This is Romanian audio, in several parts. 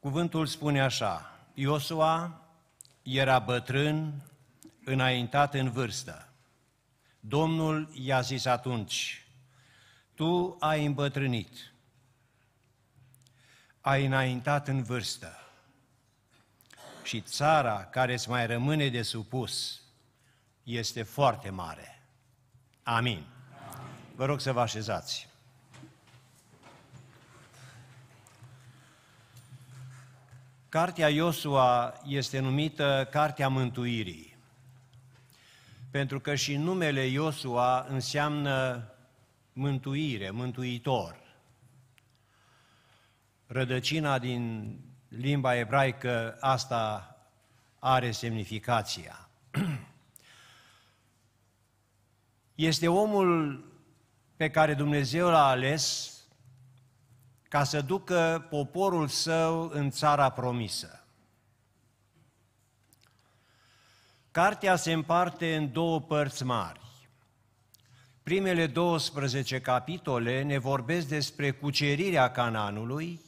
Cuvântul spune așa, Iosua era bătrân, înaintat în vârstă. Domnul i-a zis atunci, tu ai îmbătrânit, ai înaintat în vârstă și țara care îți mai rămâne de supus este foarte mare. Amin. Vă rog să vă așezați. Cartea Iosua este numită Cartea Mântuirii, pentru că și numele Iosua înseamnă mântuire, mântuitor. Rădăcina din limba ebraică asta are semnificația. Este omul pe care Dumnezeu l-a ales ca să ducă poporul său în țara promisă. Cartea se împarte în două părți mari. Primele 12 capitole ne vorbesc despre cucerirea Cananului,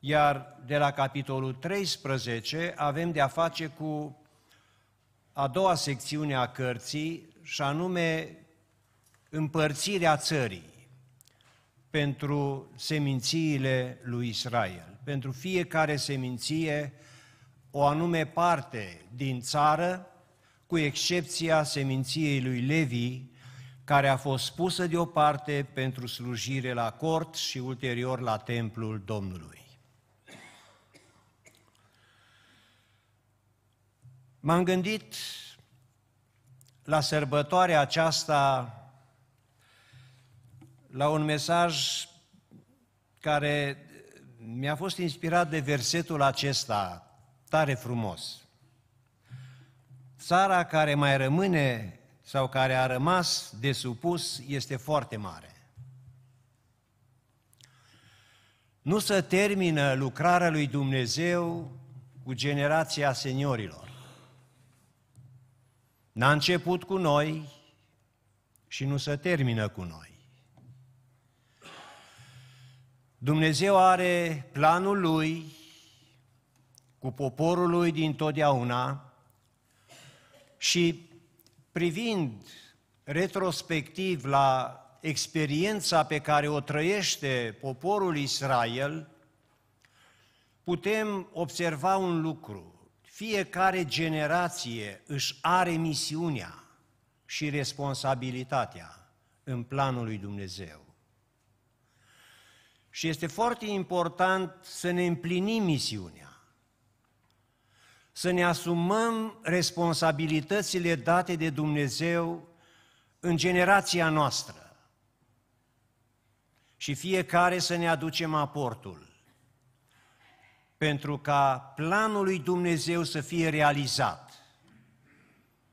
iar de la capitolul 13 avem de a face cu a doua secțiune a cărții, și anume împărțirea țării pentru semințiile lui Israel. Pentru fiecare seminție, o anume parte din țară, cu excepția seminției lui Levi, care a fost pusă deoparte pentru slujire la cort și ulterior la templul Domnului. M-am gândit la sărbătoarea aceasta la un mesaj care mi-a fost inspirat de versetul acesta, tare frumos. Țara care mai rămâne sau care a rămas de supus este foarte mare. Nu se termină lucrarea lui Dumnezeu cu generația seniorilor. N-a început cu noi și nu se termină cu noi. Dumnezeu are planul Lui cu poporul Lui din totdeauna și privind retrospectiv la experiența pe care o trăiește poporul Israel, putem observa un lucru. Fiecare generație își are misiunea și responsabilitatea în planul lui Dumnezeu. Și este foarte important să ne împlinim misiunea, să ne asumăm responsabilitățile date de Dumnezeu în generația noastră și fiecare să ne aducem aportul pentru ca planul lui Dumnezeu să fie realizat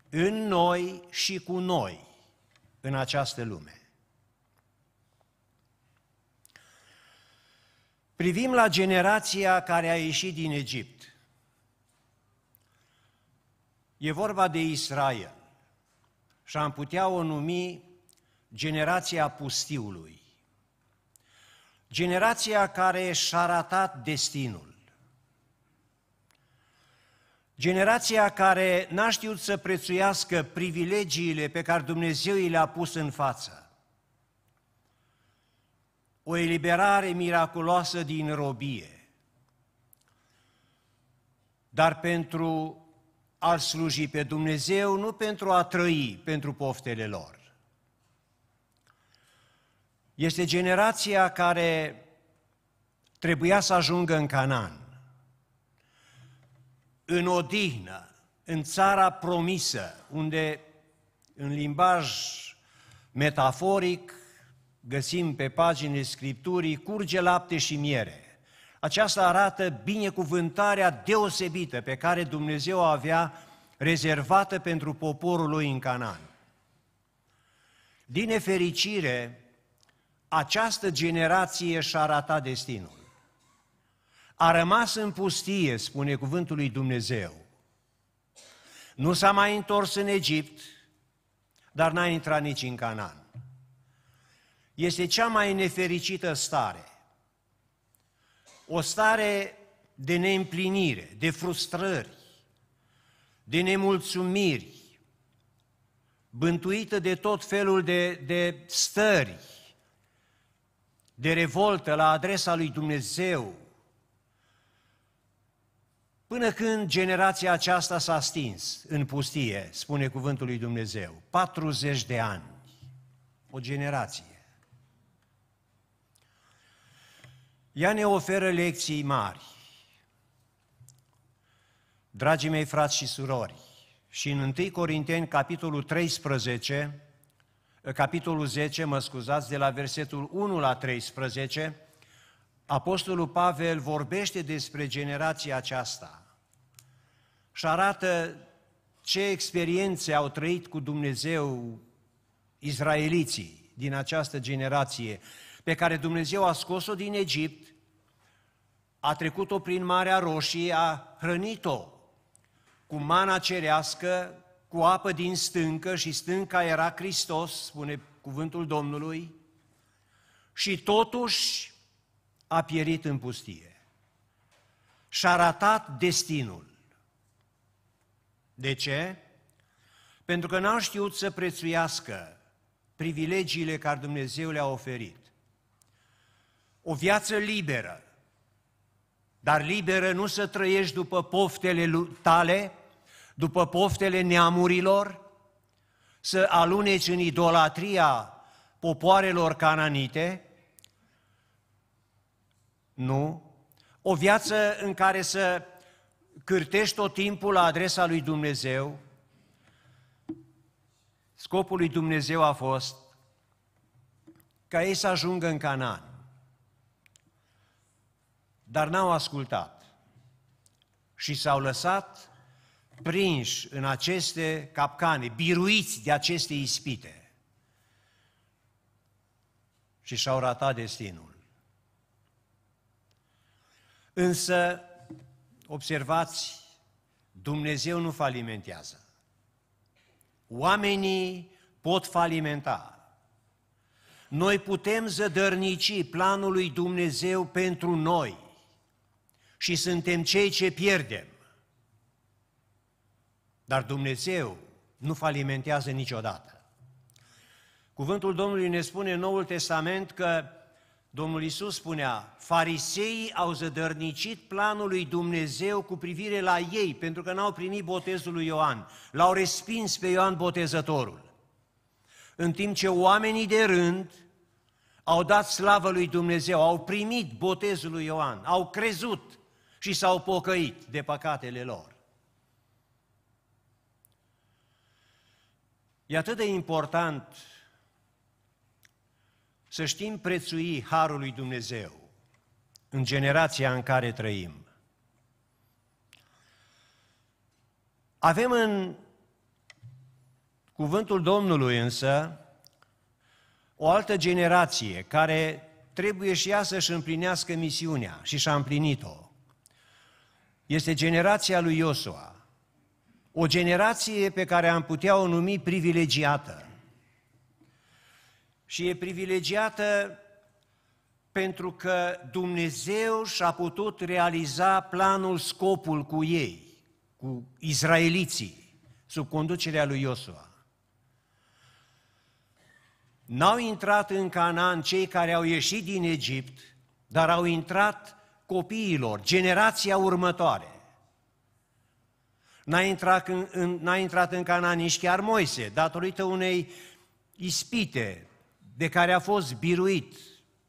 în noi și cu noi în această lume. Privim la generația care a ieșit din Egipt. E vorba de Israel și am putea o numi generația pustiului. Generația care și-a ratat destinul. Generația care n-a știut să prețuiască privilegiile pe care Dumnezeu i le-a pus în față. O eliberare miraculoasă din robie. Dar pentru a sluji pe Dumnezeu, nu pentru a trăi pentru poftele lor. Este generația care trebuia să ajungă în Canaan în odihnă, în țara promisă, unde în limbaj metaforic găsim pe paginile Scripturii curge lapte și miere. Aceasta arată binecuvântarea deosebită pe care Dumnezeu o avea rezervată pentru poporul lui în Canaan. Din nefericire, această generație și-a ratat destinul a rămas în pustie, spune cuvântul lui Dumnezeu. Nu s-a mai întors în Egipt, dar n-a intrat nici în Canaan. Este cea mai nefericită stare. O stare de neîmplinire, de frustrări, de nemulțumiri, bântuită de tot felul de, de stări, de revoltă la adresa lui Dumnezeu, până când generația aceasta s-a stins în pustie, spune cuvântul lui Dumnezeu, 40 de ani, o generație. Ea ne oferă lecții mari. Dragii mei frați și surori, și în 1 Corinteni, capitolul 13, capitolul 10, mă scuzați, de la versetul 1 la 13, Apostolul Pavel vorbește despre generația aceasta și arată ce experiențe au trăit cu Dumnezeu izraeliții din această generație, pe care Dumnezeu a scos-o din Egipt, a trecut-o prin Marea Roșie, a hrănit-o cu mana cerească, cu apă din stâncă și stânca era Hristos, spune cuvântul Domnului, și totuși a pierit în pustie. Și-a ratat destinul. De ce? Pentru că n-au știut să prețuiască privilegiile care Dumnezeu le-a oferit. O viață liberă, dar liberă nu să trăiești după poftele tale, după poftele neamurilor, să aluneci în idolatria popoarelor cananite, nu. O viață în care să cârtești tot timpul la adresa lui Dumnezeu. Scopul lui Dumnezeu a fost ca ei să ajungă în Canaan. Dar n-au ascultat și s-au lăsat prinși în aceste capcane, biruiți de aceste ispite și și-au ratat destinul. Însă, observați, Dumnezeu nu falimentează. Oamenii pot falimenta. Noi putem zădărnici planul lui Dumnezeu pentru noi și suntem cei ce pierdem. Dar Dumnezeu nu falimentează niciodată. Cuvântul Domnului ne spune în Noul Testament că Domnul Isus spunea, fariseii au zădărnicit planul lui Dumnezeu cu privire la ei, pentru că n-au primit botezul lui Ioan. L-au respins pe Ioan botezătorul. În timp ce oamenii de rând au dat slavă lui Dumnezeu, au primit botezul lui Ioan, au crezut și s-au pocăit de păcatele lor. E atât de important să știm prețui Harul lui Dumnezeu în generația în care trăim. Avem în cuvântul Domnului însă o altă generație care trebuie și ea să-și împlinească misiunea și și-a împlinit-o. Este generația lui Iosua. O generație pe care am putea o numi privilegiată și e privilegiată pentru că Dumnezeu și-a putut realiza planul, scopul cu ei, cu izraeliții, sub conducerea lui Iosua. N-au intrat în Canaan cei care au ieșit din Egipt, dar au intrat copiilor, generația următoare. N-a intrat în, în, n-a intrat în Canaan nici chiar Moise, datorită unei ispite de care a fost biruit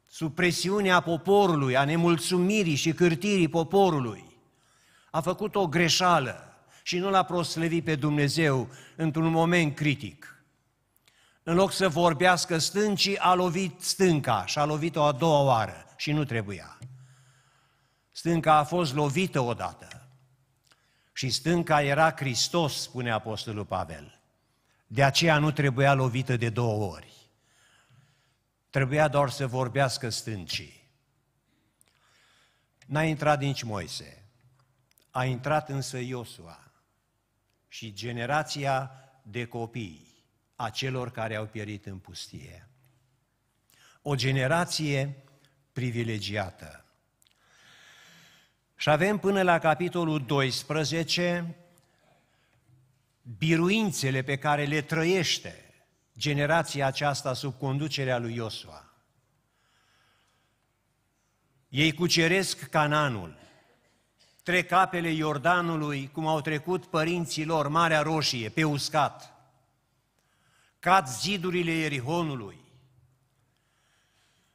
sub presiunea poporului, a nemulțumirii și cârtirii poporului, a făcut o greșeală și nu l-a proslăvit pe Dumnezeu într-un moment critic. În loc să vorbească stâncii, a lovit stânca și a lovit-o a doua oară și nu trebuia. Stânca a fost lovită odată și stânca era Hristos, spune Apostolul Pavel. De aceea nu trebuia lovită de două ori. Trebuia doar să vorbească stâncii. N-a intrat nici Moise, a intrat însă Iosua și generația de copii a celor care au pierit în pustie. O generație privilegiată. Și Și avem până la capitolul 12 biruințele pe care le trăiește generația aceasta sub conducerea lui Iosua. Ei cuceresc Cananul, trec apele Iordanului, cum au trecut părinții lor, Marea Roșie, pe uscat. Cad zidurile Erihonului.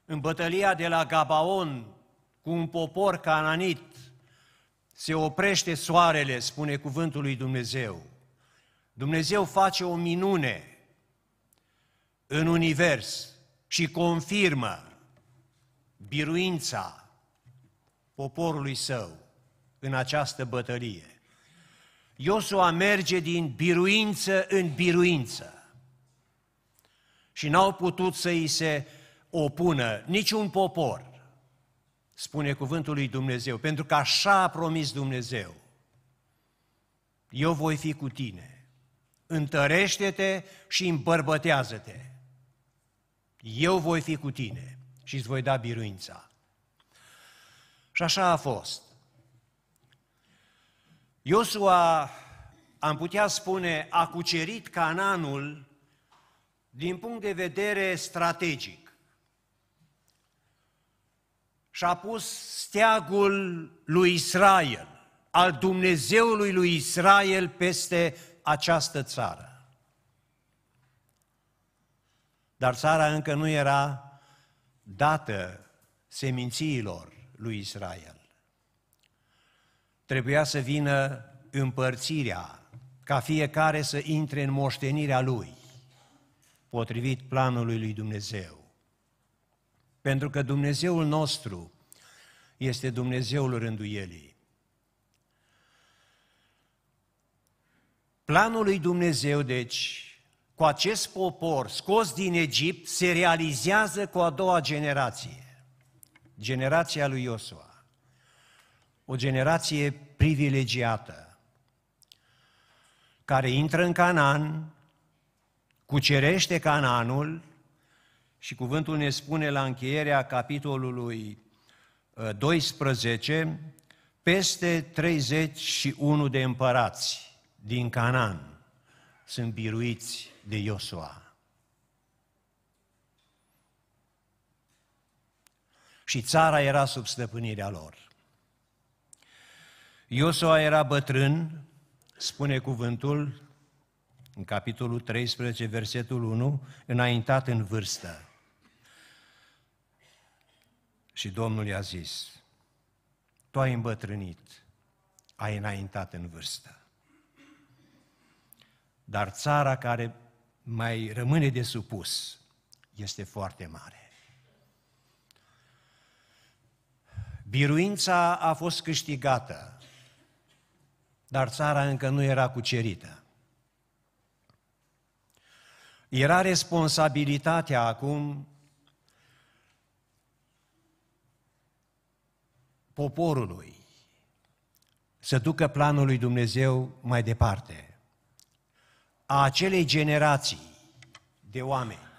În bătălia de la Gabaon, cu un popor cananit, se oprește soarele, spune cuvântul lui Dumnezeu. Dumnezeu face o minune în univers și confirmă biruința poporului său în această bătălie. Iosua merge din biruință în biruință și n-au putut să îi se opună niciun popor, spune cuvântul lui Dumnezeu, pentru că așa a promis Dumnezeu. Eu voi fi cu tine, întărește-te și îmbărbătează-te. Eu voi fi cu tine și îți voi da biruința. Și așa a fost. Iosua, am putea spune, a cucerit Cananul din punct de vedere strategic. Și a pus steagul lui Israel, al Dumnezeului lui Israel peste această țară. Dar țara încă nu era dată semințiilor lui Israel. Trebuia să vină împărțirea, ca fiecare să intre în moștenirea lui, potrivit planului lui Dumnezeu. Pentru că Dumnezeul nostru este Dumnezeul rânduielii. Planul lui Dumnezeu, deci, cu acest popor scos din Egipt, se realizează cu a doua generație, generația lui Iosua. O generație privilegiată, care intră în Canaan, cucerește Canaanul și cuvântul ne spune la încheierea capitolului 12, uh, peste 31 de împărați din Canaan sunt biruiți de Iosua. Și țara era sub stăpânirea lor. Iosua era bătrân, spune cuvântul, în capitolul 13, versetul 1, înaintat în vârstă. Și Domnul i-a zis, tu ai îmbătrânit, ai înaintat în vârstă. Dar țara care mai rămâne de supus este foarte mare. Biruința a fost câștigată, dar țara încă nu era cucerită. Era responsabilitatea acum poporului să ducă planul lui Dumnezeu mai departe a acelei generații de oameni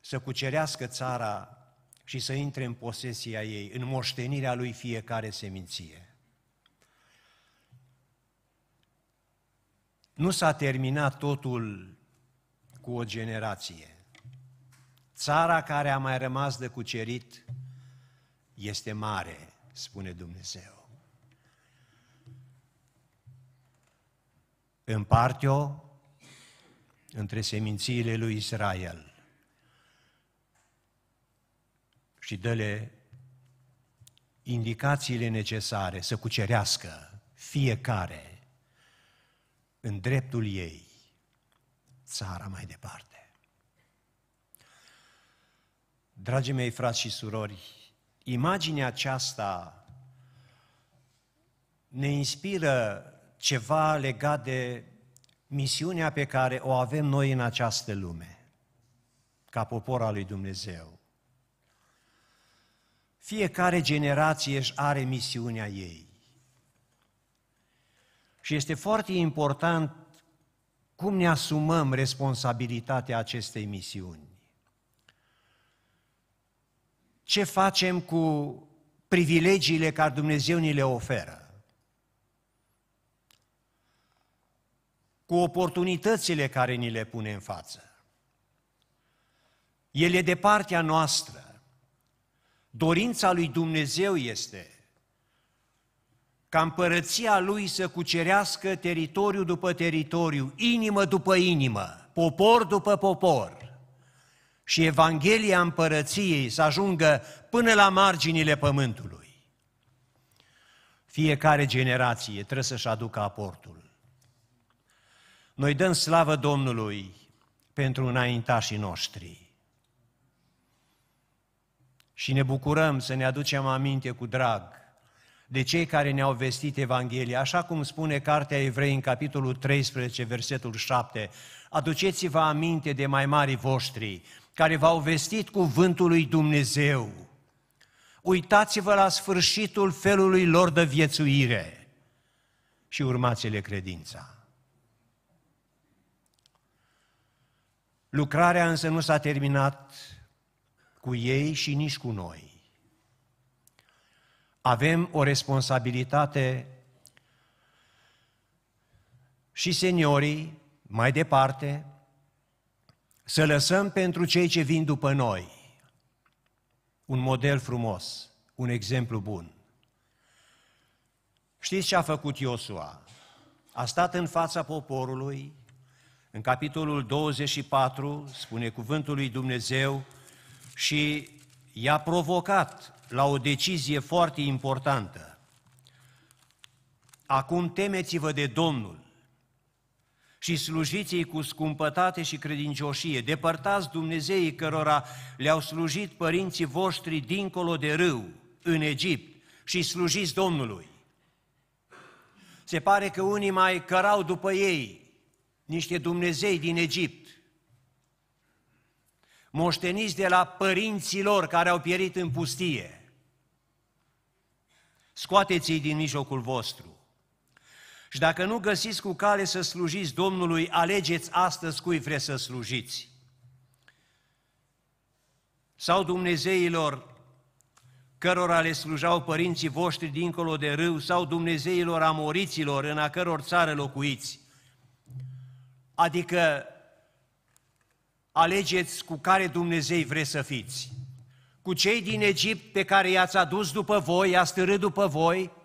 să cucerească țara și să intre în posesia ei, în moștenirea lui fiecare seminție. Nu s-a terminat totul cu o generație. Țara care a mai rămas de cucerit este mare, spune Dumnezeu. împarte-o între semințiile lui Israel și dă-le indicațiile necesare să cucerească fiecare în dreptul ei țara mai departe. Dragii mei frați și surori, imaginea aceasta ne inspiră ceva legat de misiunea pe care o avem noi în această lume, ca popor al lui Dumnezeu. Fiecare generație își are misiunea ei. Și este foarte important cum ne asumăm responsabilitatea acestei misiuni. Ce facem cu privilegiile care Dumnezeu ni le oferă, cu oportunitățile care ni le pune în față. El e de partea noastră. Dorința lui Dumnezeu este ca împărăția lui să cucerească teritoriu după teritoriu, inimă după inimă, popor după popor și Evanghelia împărăției să ajungă până la marginile pământului. Fiecare generație trebuie să-și aducă aportul. Noi dăm slavă Domnului pentru înaintașii noștri. Și ne bucurăm să ne aducem aminte cu drag de cei care ne-au vestit Evanghelia, așa cum spune Cartea Evrei în capitolul 13, versetul 7. Aduceți-vă aminte de mai mari voștri, care v-au vestit cuvântul lui Dumnezeu. Uitați-vă la sfârșitul felului lor de viețuire și urmați-le credința. Lucrarea însă nu s-a terminat cu ei și nici cu noi. Avem o responsabilitate și seniorii, mai departe, să lăsăm pentru cei ce vin după noi un model frumos, un exemplu bun. Știți ce a făcut Iosua? A stat în fața poporului, în capitolul 24, spune cuvântul lui Dumnezeu, și i-a provocat la o decizie foarte importantă. Acum temeți-vă de Domnul și slujiți-i cu scumpătate și credincioșie. Depărtați Dumnezeii cărora le-au slujit părinții voștri dincolo de râu, în Egipt, și slujiți Domnului. Se pare că unii mai cărau după ei niște Dumnezei din Egipt, moșteniți de la părinții lor care au pierit în pustie. Scoateți-i din mijlocul vostru. Și dacă nu găsiți cu cale să slujiți Domnului, alegeți astăzi cui vreți să slujiți. Sau Dumnezeilor cărora le slujau părinții voștri dincolo de râu, sau Dumnezeilor amoriților în a căror țară locuiți. Adică alegeți cu care Dumnezei vreți să fiți. Cu cei din Egipt pe care i-ați adus după voi, i-ați târât după voi,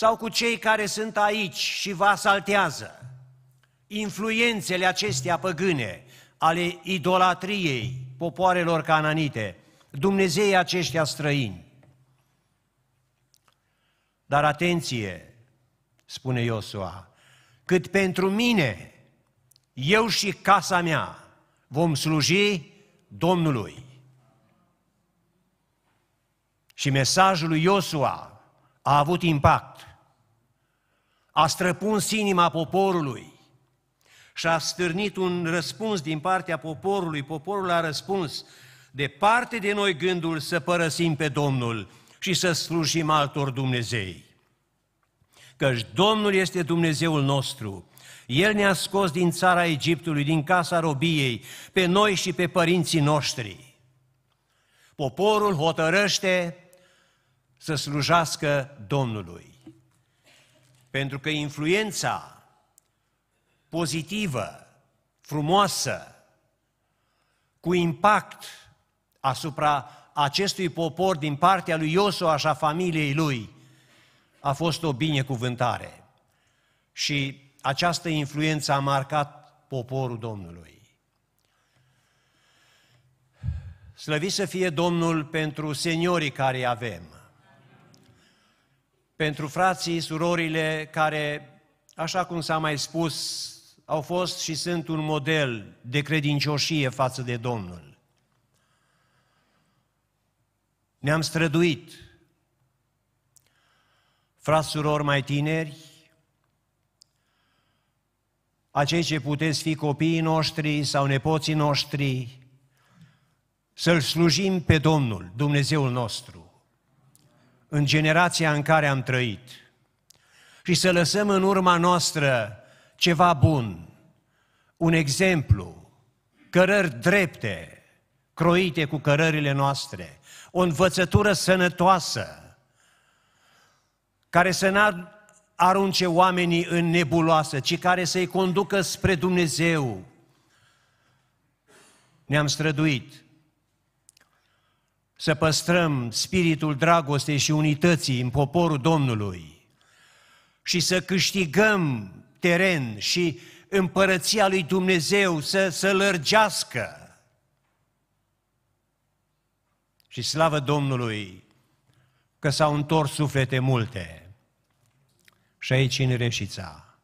sau cu cei care sunt aici și vă asaltează. Influențele acestea păgâne ale idolatriei popoarelor cananite, Dumnezei aceștia străini. Dar atenție, spune Iosua, cât pentru mine, eu și casa mea vom sluji Domnului. Și mesajul lui Iosua a avut impact a străpuns inima poporului și a stârnit un răspuns din partea poporului. Poporul a răspuns, departe de noi gândul să părăsim pe Domnul și să slujim altor Dumnezei. Căci Domnul este Dumnezeul nostru. El ne-a scos din țara Egiptului, din casa robiei, pe noi și pe părinții noștri. Poporul hotărăște să slujească Domnului. Pentru că influența pozitivă, frumoasă, cu impact asupra acestui popor din partea lui Iosua și a familiei lui, a fost o binecuvântare. Și această influență a marcat poporul Domnului. Slăvit să fie Domnul pentru seniorii care avem pentru frații, surorile care, așa cum s-a mai spus, au fost și sunt un model de credincioșie față de Domnul. Ne-am străduit. Frați, surori mai tineri, acei ce puteți fi copiii noștri sau nepoții noștri, să-L slujim pe Domnul, Dumnezeul nostru în generația în care am trăit și să lăsăm în urma noastră ceva bun, un exemplu, cărări drepte, croite cu cărările noastre, o învățătură sănătoasă, care să nu arunce oamenii în nebuloasă, ci care să-i conducă spre Dumnezeu. Ne-am străduit să păstrăm spiritul dragostei și unității în poporul Domnului și să câștigăm teren și împărăția lui Dumnezeu să, să lărgească. Și slavă Domnului că s-au întors suflete multe și aici în Reșița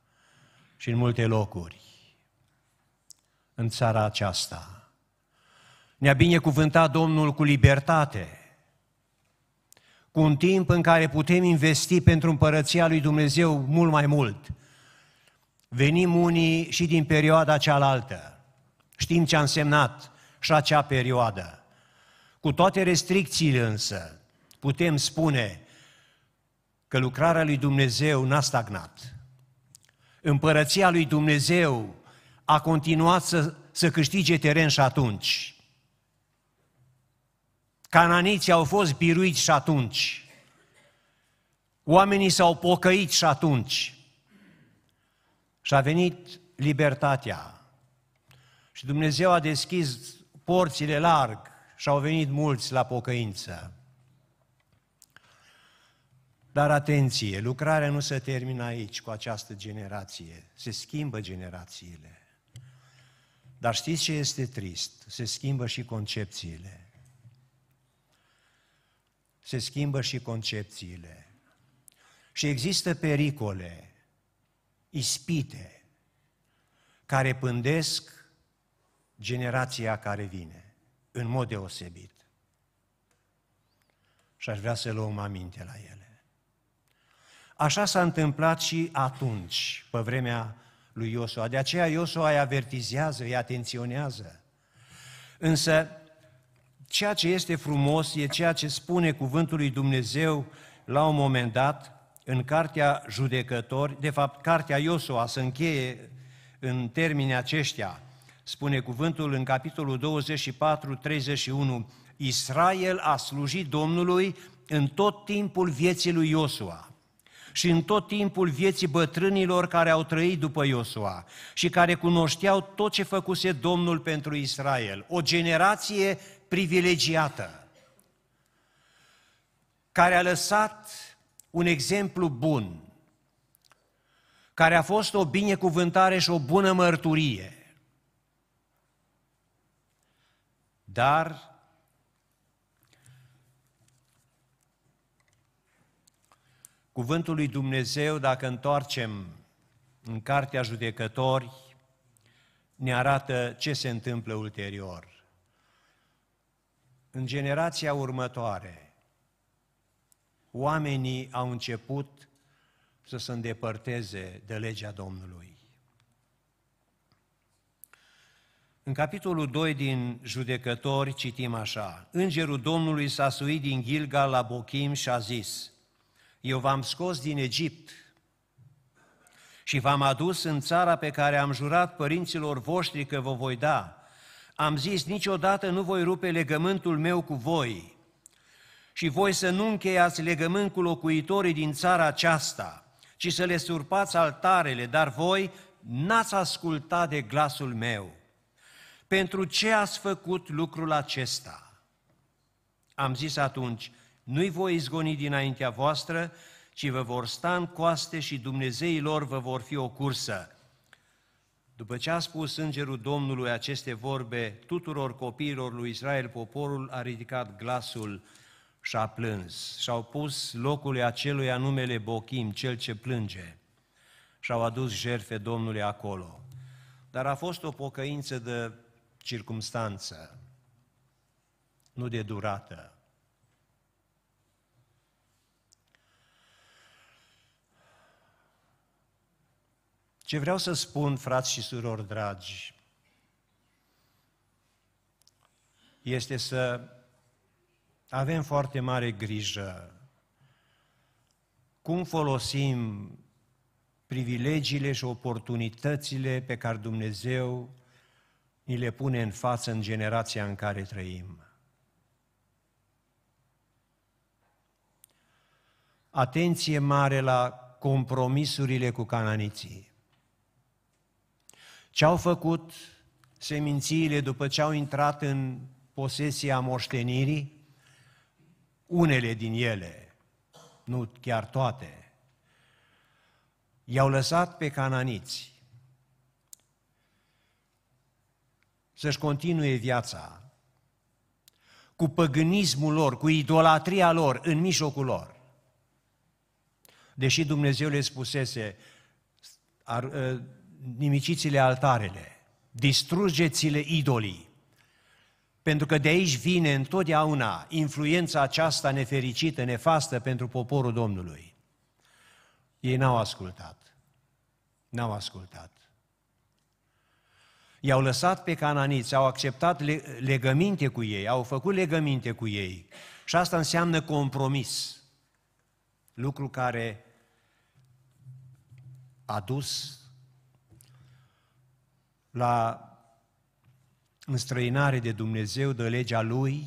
și în multe locuri în țara aceasta. Ne-a binecuvântat Domnul cu libertate, cu un timp în care putem investi pentru împărăția lui Dumnezeu mult mai mult. Venim unii și din perioada cealaltă. Știm ce a însemnat și acea perioadă. Cu toate restricțiile însă, putem spune că lucrarea lui Dumnezeu n-a stagnat. Împărăția lui Dumnezeu a continuat să, să câștige teren și atunci. Cananiții au fost biruiți și atunci. Oamenii s-au pocăit și atunci. Și a venit libertatea. Și Dumnezeu a deschis porțile larg și au venit mulți la pocăință. Dar atenție, lucrarea nu se termină aici cu această generație, se schimbă generațiile. Dar știți ce este trist? Se schimbă și concepțiile. Se schimbă și concepțiile. Și există pericole, ispite, care pândesc generația care vine, în mod deosebit. Și aș vrea să luăm aminte la ele. Așa s-a întâmplat și atunci, pe vremea lui Iosua. De aceea Iosua îi avertizează, îi atenționează. Însă, ceea ce este frumos e ceea ce spune cuvântul lui Dumnezeu la un moment dat, în cartea judecători, de fapt, cartea Iosua se încheie în termeni aceștia, spune cuvântul în capitolul 24, 31, Israel a slujit Domnului în tot timpul vieții lui Iosua și în tot timpul vieții bătrânilor care au trăit după Iosua și care cunoșteau tot ce făcuse Domnul pentru Israel. O generație privilegiată, care a lăsat un exemplu bun, care a fost o binecuvântare și o bună mărturie. Dar Cuvântul lui Dumnezeu, dacă întoarcem în Cartea Judecători, ne arată ce se întâmplă ulterior. În generația următoare, oamenii au început să se îndepărteze de legea Domnului. În capitolul 2 din Judecători citim așa, Îngerul Domnului s-a suit din Gilgal la Bochim și a zis, eu v-am scos din Egipt și v-am adus în țara pe care am jurat părinților voștri că vă voi da. Am zis, niciodată nu voi rupe legământul meu cu voi și voi să nu încheiați legământ cu locuitorii din țara aceasta, ci să le surpați altarele, dar voi n-ați ascultat de glasul meu. Pentru ce ați făcut lucrul acesta? Am zis atunci, nu-i voi izgoni dinaintea voastră, ci vă vor sta în coaste și Dumnezeii lor vă vor fi o cursă. După ce a spus îngerul Domnului aceste vorbe tuturor copiilor lui Israel, poporul a ridicat glasul și a plâns. Și-au pus locului acelui numele Bochim, cel ce plânge, și-au adus jerfe Domnului acolo. Dar a fost o pocăință de circumstanță, nu de durată. Ce vreau să spun, frați și surori dragi, este să avem foarte mare grijă cum folosim privilegiile și oportunitățile pe care Dumnezeu ni le pune în față în generația în care trăim. atenție mare la compromisurile cu cananiții. Ce au făcut semințiile după ce au intrat în posesia moștenirii? Unele din ele, nu chiar toate, i-au lăsat pe cananiți să-și continue viața cu păgânismul lor, cu idolatria lor în mijlocul lor. Deși Dumnezeu le spusese, ar, ă, nimiciți-le altarele, distrugeți-le idolii, pentru că de aici vine întotdeauna influența aceasta nefericită, nefastă pentru poporul Domnului. Ei n-au ascultat. N-au ascultat. I-au lăsat pe cananiți, au acceptat legăminte cu ei, au făcut legăminte cu ei. Și asta înseamnă compromis. Lucru care a dus la înstrăinare de Dumnezeu, de legea Lui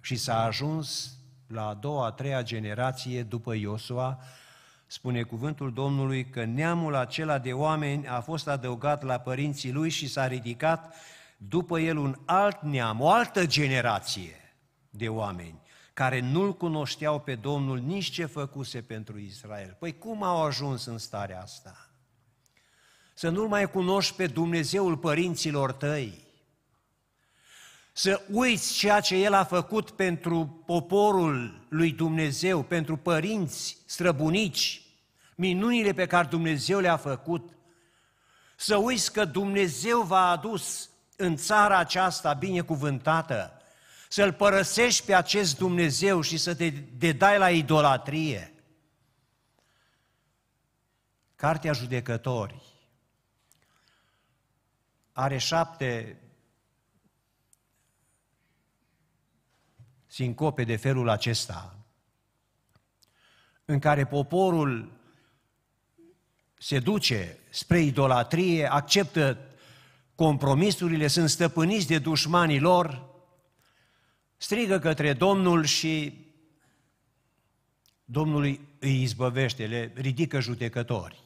și s-a ajuns la a doua, a treia generație după Iosua, spune cuvântul Domnului că neamul acela de oameni a fost adăugat la părinții lui și s-a ridicat după el un alt neam, o altă generație de oameni care nu-L cunoșteau pe Domnul nici ce făcuse pentru Israel. Păi cum au ajuns în starea asta? Să nu-L mai cunoști pe Dumnezeul părinților tăi, să uiți ceea ce El a făcut pentru poporul lui Dumnezeu, pentru părinți, străbunici, minunile pe care Dumnezeu le-a făcut, să uiți că Dumnezeu v-a adus în țara aceasta binecuvântată, să-L părăsești pe acest Dumnezeu și să te dedai la idolatrie. Cartea Judecători are șapte sincope de felul acesta, în care poporul se duce spre idolatrie, acceptă compromisurile, sunt stăpâniți de dușmanii lor, strigă către Domnul și Domnul îi izbăvește, le ridică judecători.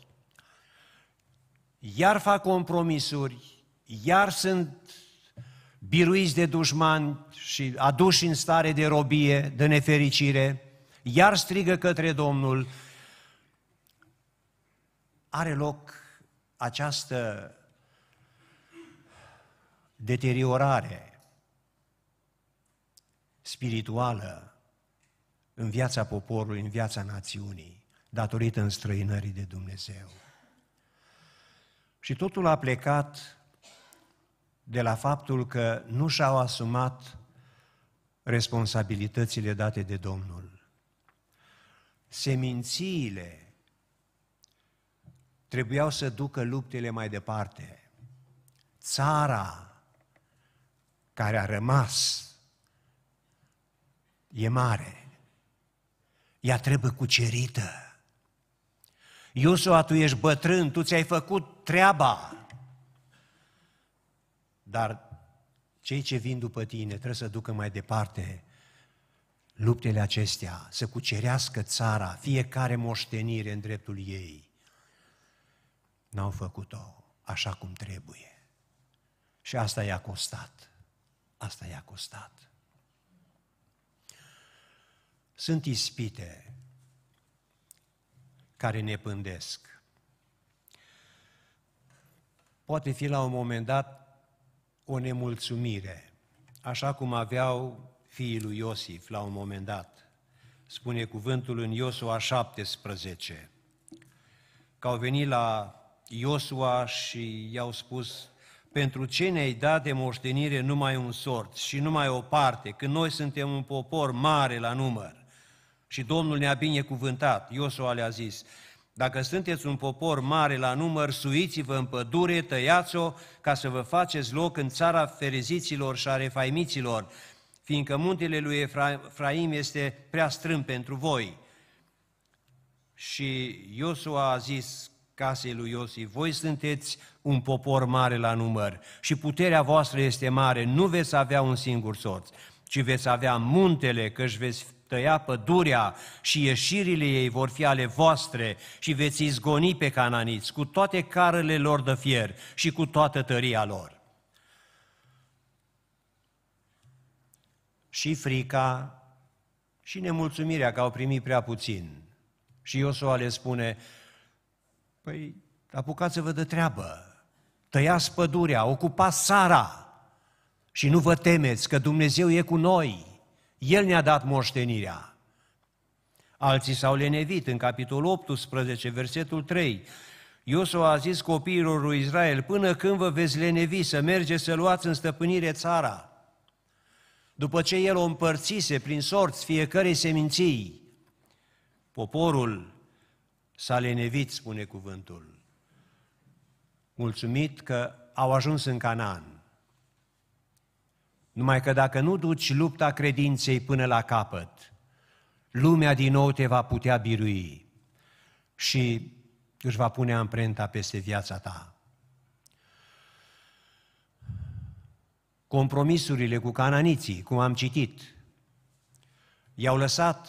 Iar fac compromisuri, iar sunt biruiți de dușmani și aduși în stare de robie, de nefericire, iar strigă către Domnul, are loc această deteriorare spirituală în viața poporului, în viața națiunii, datorită înstrăinării de Dumnezeu. Și totul a plecat de la faptul că nu și-au asumat responsabilitățile date de Domnul. Semințiile trebuiau să ducă luptele mai departe. Țara care a rămas e mare. Ea trebuie cucerită. Iosua, tu ești bătrân, tu ți-ai făcut treaba. Dar cei ce vin după tine trebuie să ducă mai departe luptele acestea, să cucerească țara, fiecare moștenire în dreptul ei. N-au făcut-o așa cum trebuie. Și asta i-a costat. Asta i-a costat. Sunt ispite care ne pândesc. Poate fi la un moment dat o nemulțumire, așa cum aveau fiii lui Iosif la un moment dat. Spune cuvântul în Iosua 17, că au venit la Iosua și i-au spus, pentru ce ne-ai dat de moștenire numai un sort și numai o parte, când noi suntem un popor mare la număr și Domnul ne-a binecuvântat. Iosua le-a zis, dacă sunteți un popor mare la număr, suiți-vă în pădure, tăiați-o, ca să vă faceți loc în țara fereziților și a refaimiților, fiindcă muntele lui Efraim este prea strâm pentru voi. Și Iosua a zis casei lui Iosif, voi sunteți un popor mare la număr și puterea voastră este mare, nu veți avea un singur soț, ci veți avea muntele, că își veți tăia pădurea și ieșirile ei vor fi ale voastre și veți izgoni pe cananiți cu toate carele lor de fier și cu toată tăria lor. Și frica și nemulțumirea că au primit prea puțin. Și Iosua le spune, păi apucați-vă de treabă, tăiați pădurea, ocupați țara și nu vă temeți că Dumnezeu e cu noi. El ne-a dat moștenirea. Alții s-au lenevit în capitolul 18, versetul 3. Iosua a zis copiilor lui Israel, până când vă veți lenevi să mergeți să luați în stăpânire țara. După ce el o împărțise prin sorți fiecărei seminții, poporul s-a lenevit, spune cuvântul, mulțumit că au ajuns în Canaan. Numai că dacă nu duci lupta credinței până la capăt, lumea din nou te va putea birui și își va pune amprenta peste viața ta. Compromisurile cu cananiții, cum am citit, i-au lăsat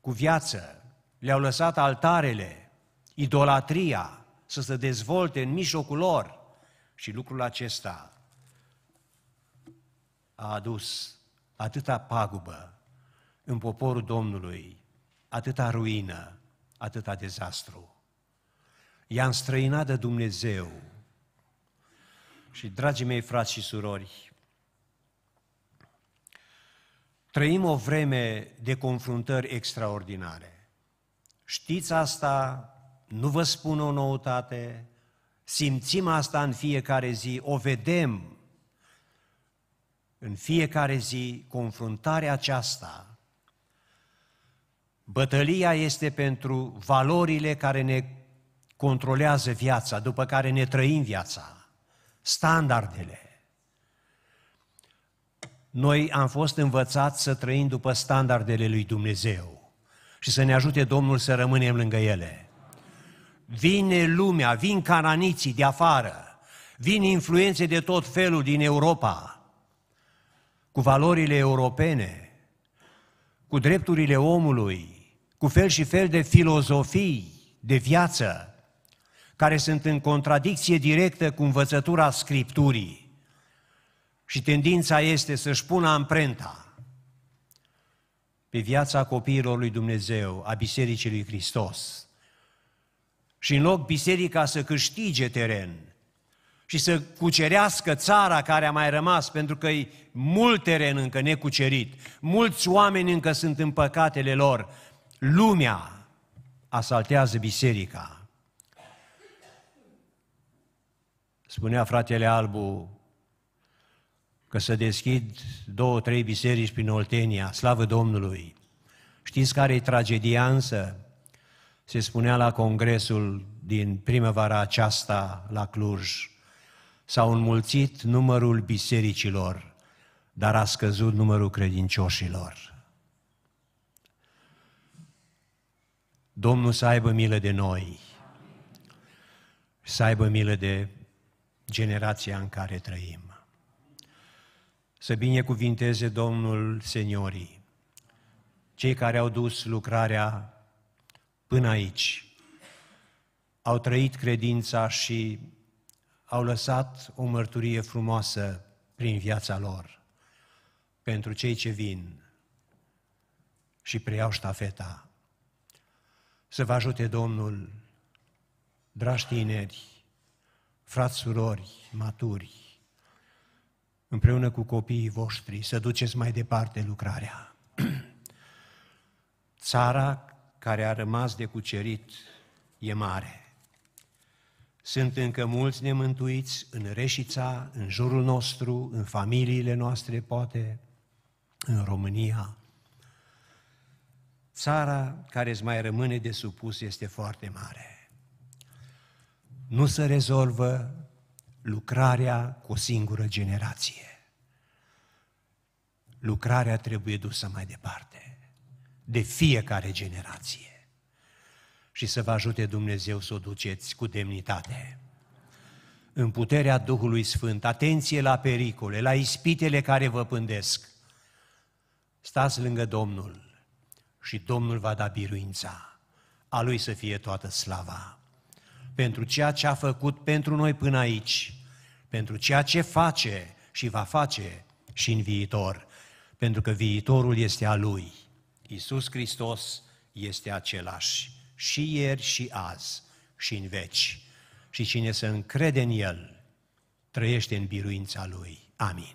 cu viață, le-au lăsat altarele, idolatria să se dezvolte în mijlocul lor și lucrul acesta a adus atâta pagubă în poporul Domnului, atâta ruină, atâta dezastru. I-a înstrăinat de Dumnezeu. Și, dragii mei frați și surori, trăim o vreme de confruntări extraordinare. Știți asta, nu vă spun o noutate, simțim asta în fiecare zi, o vedem în fiecare zi confruntarea aceasta. Bătălia este pentru valorile care ne controlează viața, după care ne trăim viața, standardele. Noi am fost învățați să trăim după standardele lui Dumnezeu și să ne ajute Domnul să rămânem lângă ele. Vine lumea, vin cananiții de afară, vin influențe de tot felul din Europa, cu valorile europene, cu drepturile omului, cu fel și fel de filozofii de viață, care sunt în contradicție directă cu învățătura Scripturii. Și tendința este să-și pună amprenta pe viața copiilor lui Dumnezeu, a Bisericii lui Hristos. Și în loc biserica să câștige teren, și să cucerească țara care a mai rămas, pentru că e mult teren încă necucerit, mulți oameni încă sunt în păcatele lor, lumea asaltează biserica. Spunea fratele Albu că să deschid două, trei biserici prin Oltenia, slavă Domnului. Știți care e tragedia însă? Se spunea la congresul din primăvara aceasta la Cluj, s-au înmulțit numărul bisericilor, dar a scăzut numărul credincioșilor. Domnul să aibă milă de noi, să aibă milă de generația în care trăim. Să binecuvinteze Domnul seniorii, cei care au dus lucrarea până aici, au trăit credința și au lăsat o mărturie frumoasă prin viața lor pentru cei ce vin și preiau ștafeta. Să vă ajute Domnul, dragi tineri, frați, surori, maturi, împreună cu copiii voștri, să duceți mai departe lucrarea. Țara care a rămas de cucerit e mare. Sunt încă mulți nemântuiți în Reșița, în jurul nostru, în familiile noastre, poate, în România. Țara care îți mai rămâne de supus este foarte mare. Nu se rezolvă lucrarea cu o singură generație. Lucrarea trebuie dusă mai departe, de fiecare generație și să vă ajute Dumnezeu să o duceți cu demnitate. În puterea Duhului Sfânt, atenție la pericole, la ispitele care vă pândesc. Stați lângă Domnul și Domnul va da biruința. A Lui să fie toată slava. Pentru ceea ce a făcut pentru noi până aici, pentru ceea ce face și va face și în viitor, pentru că viitorul este a Lui. Iisus Hristos este același și ieri și azi și în veci. Și cine se încrede în El, trăiește în biruința Lui. Amin.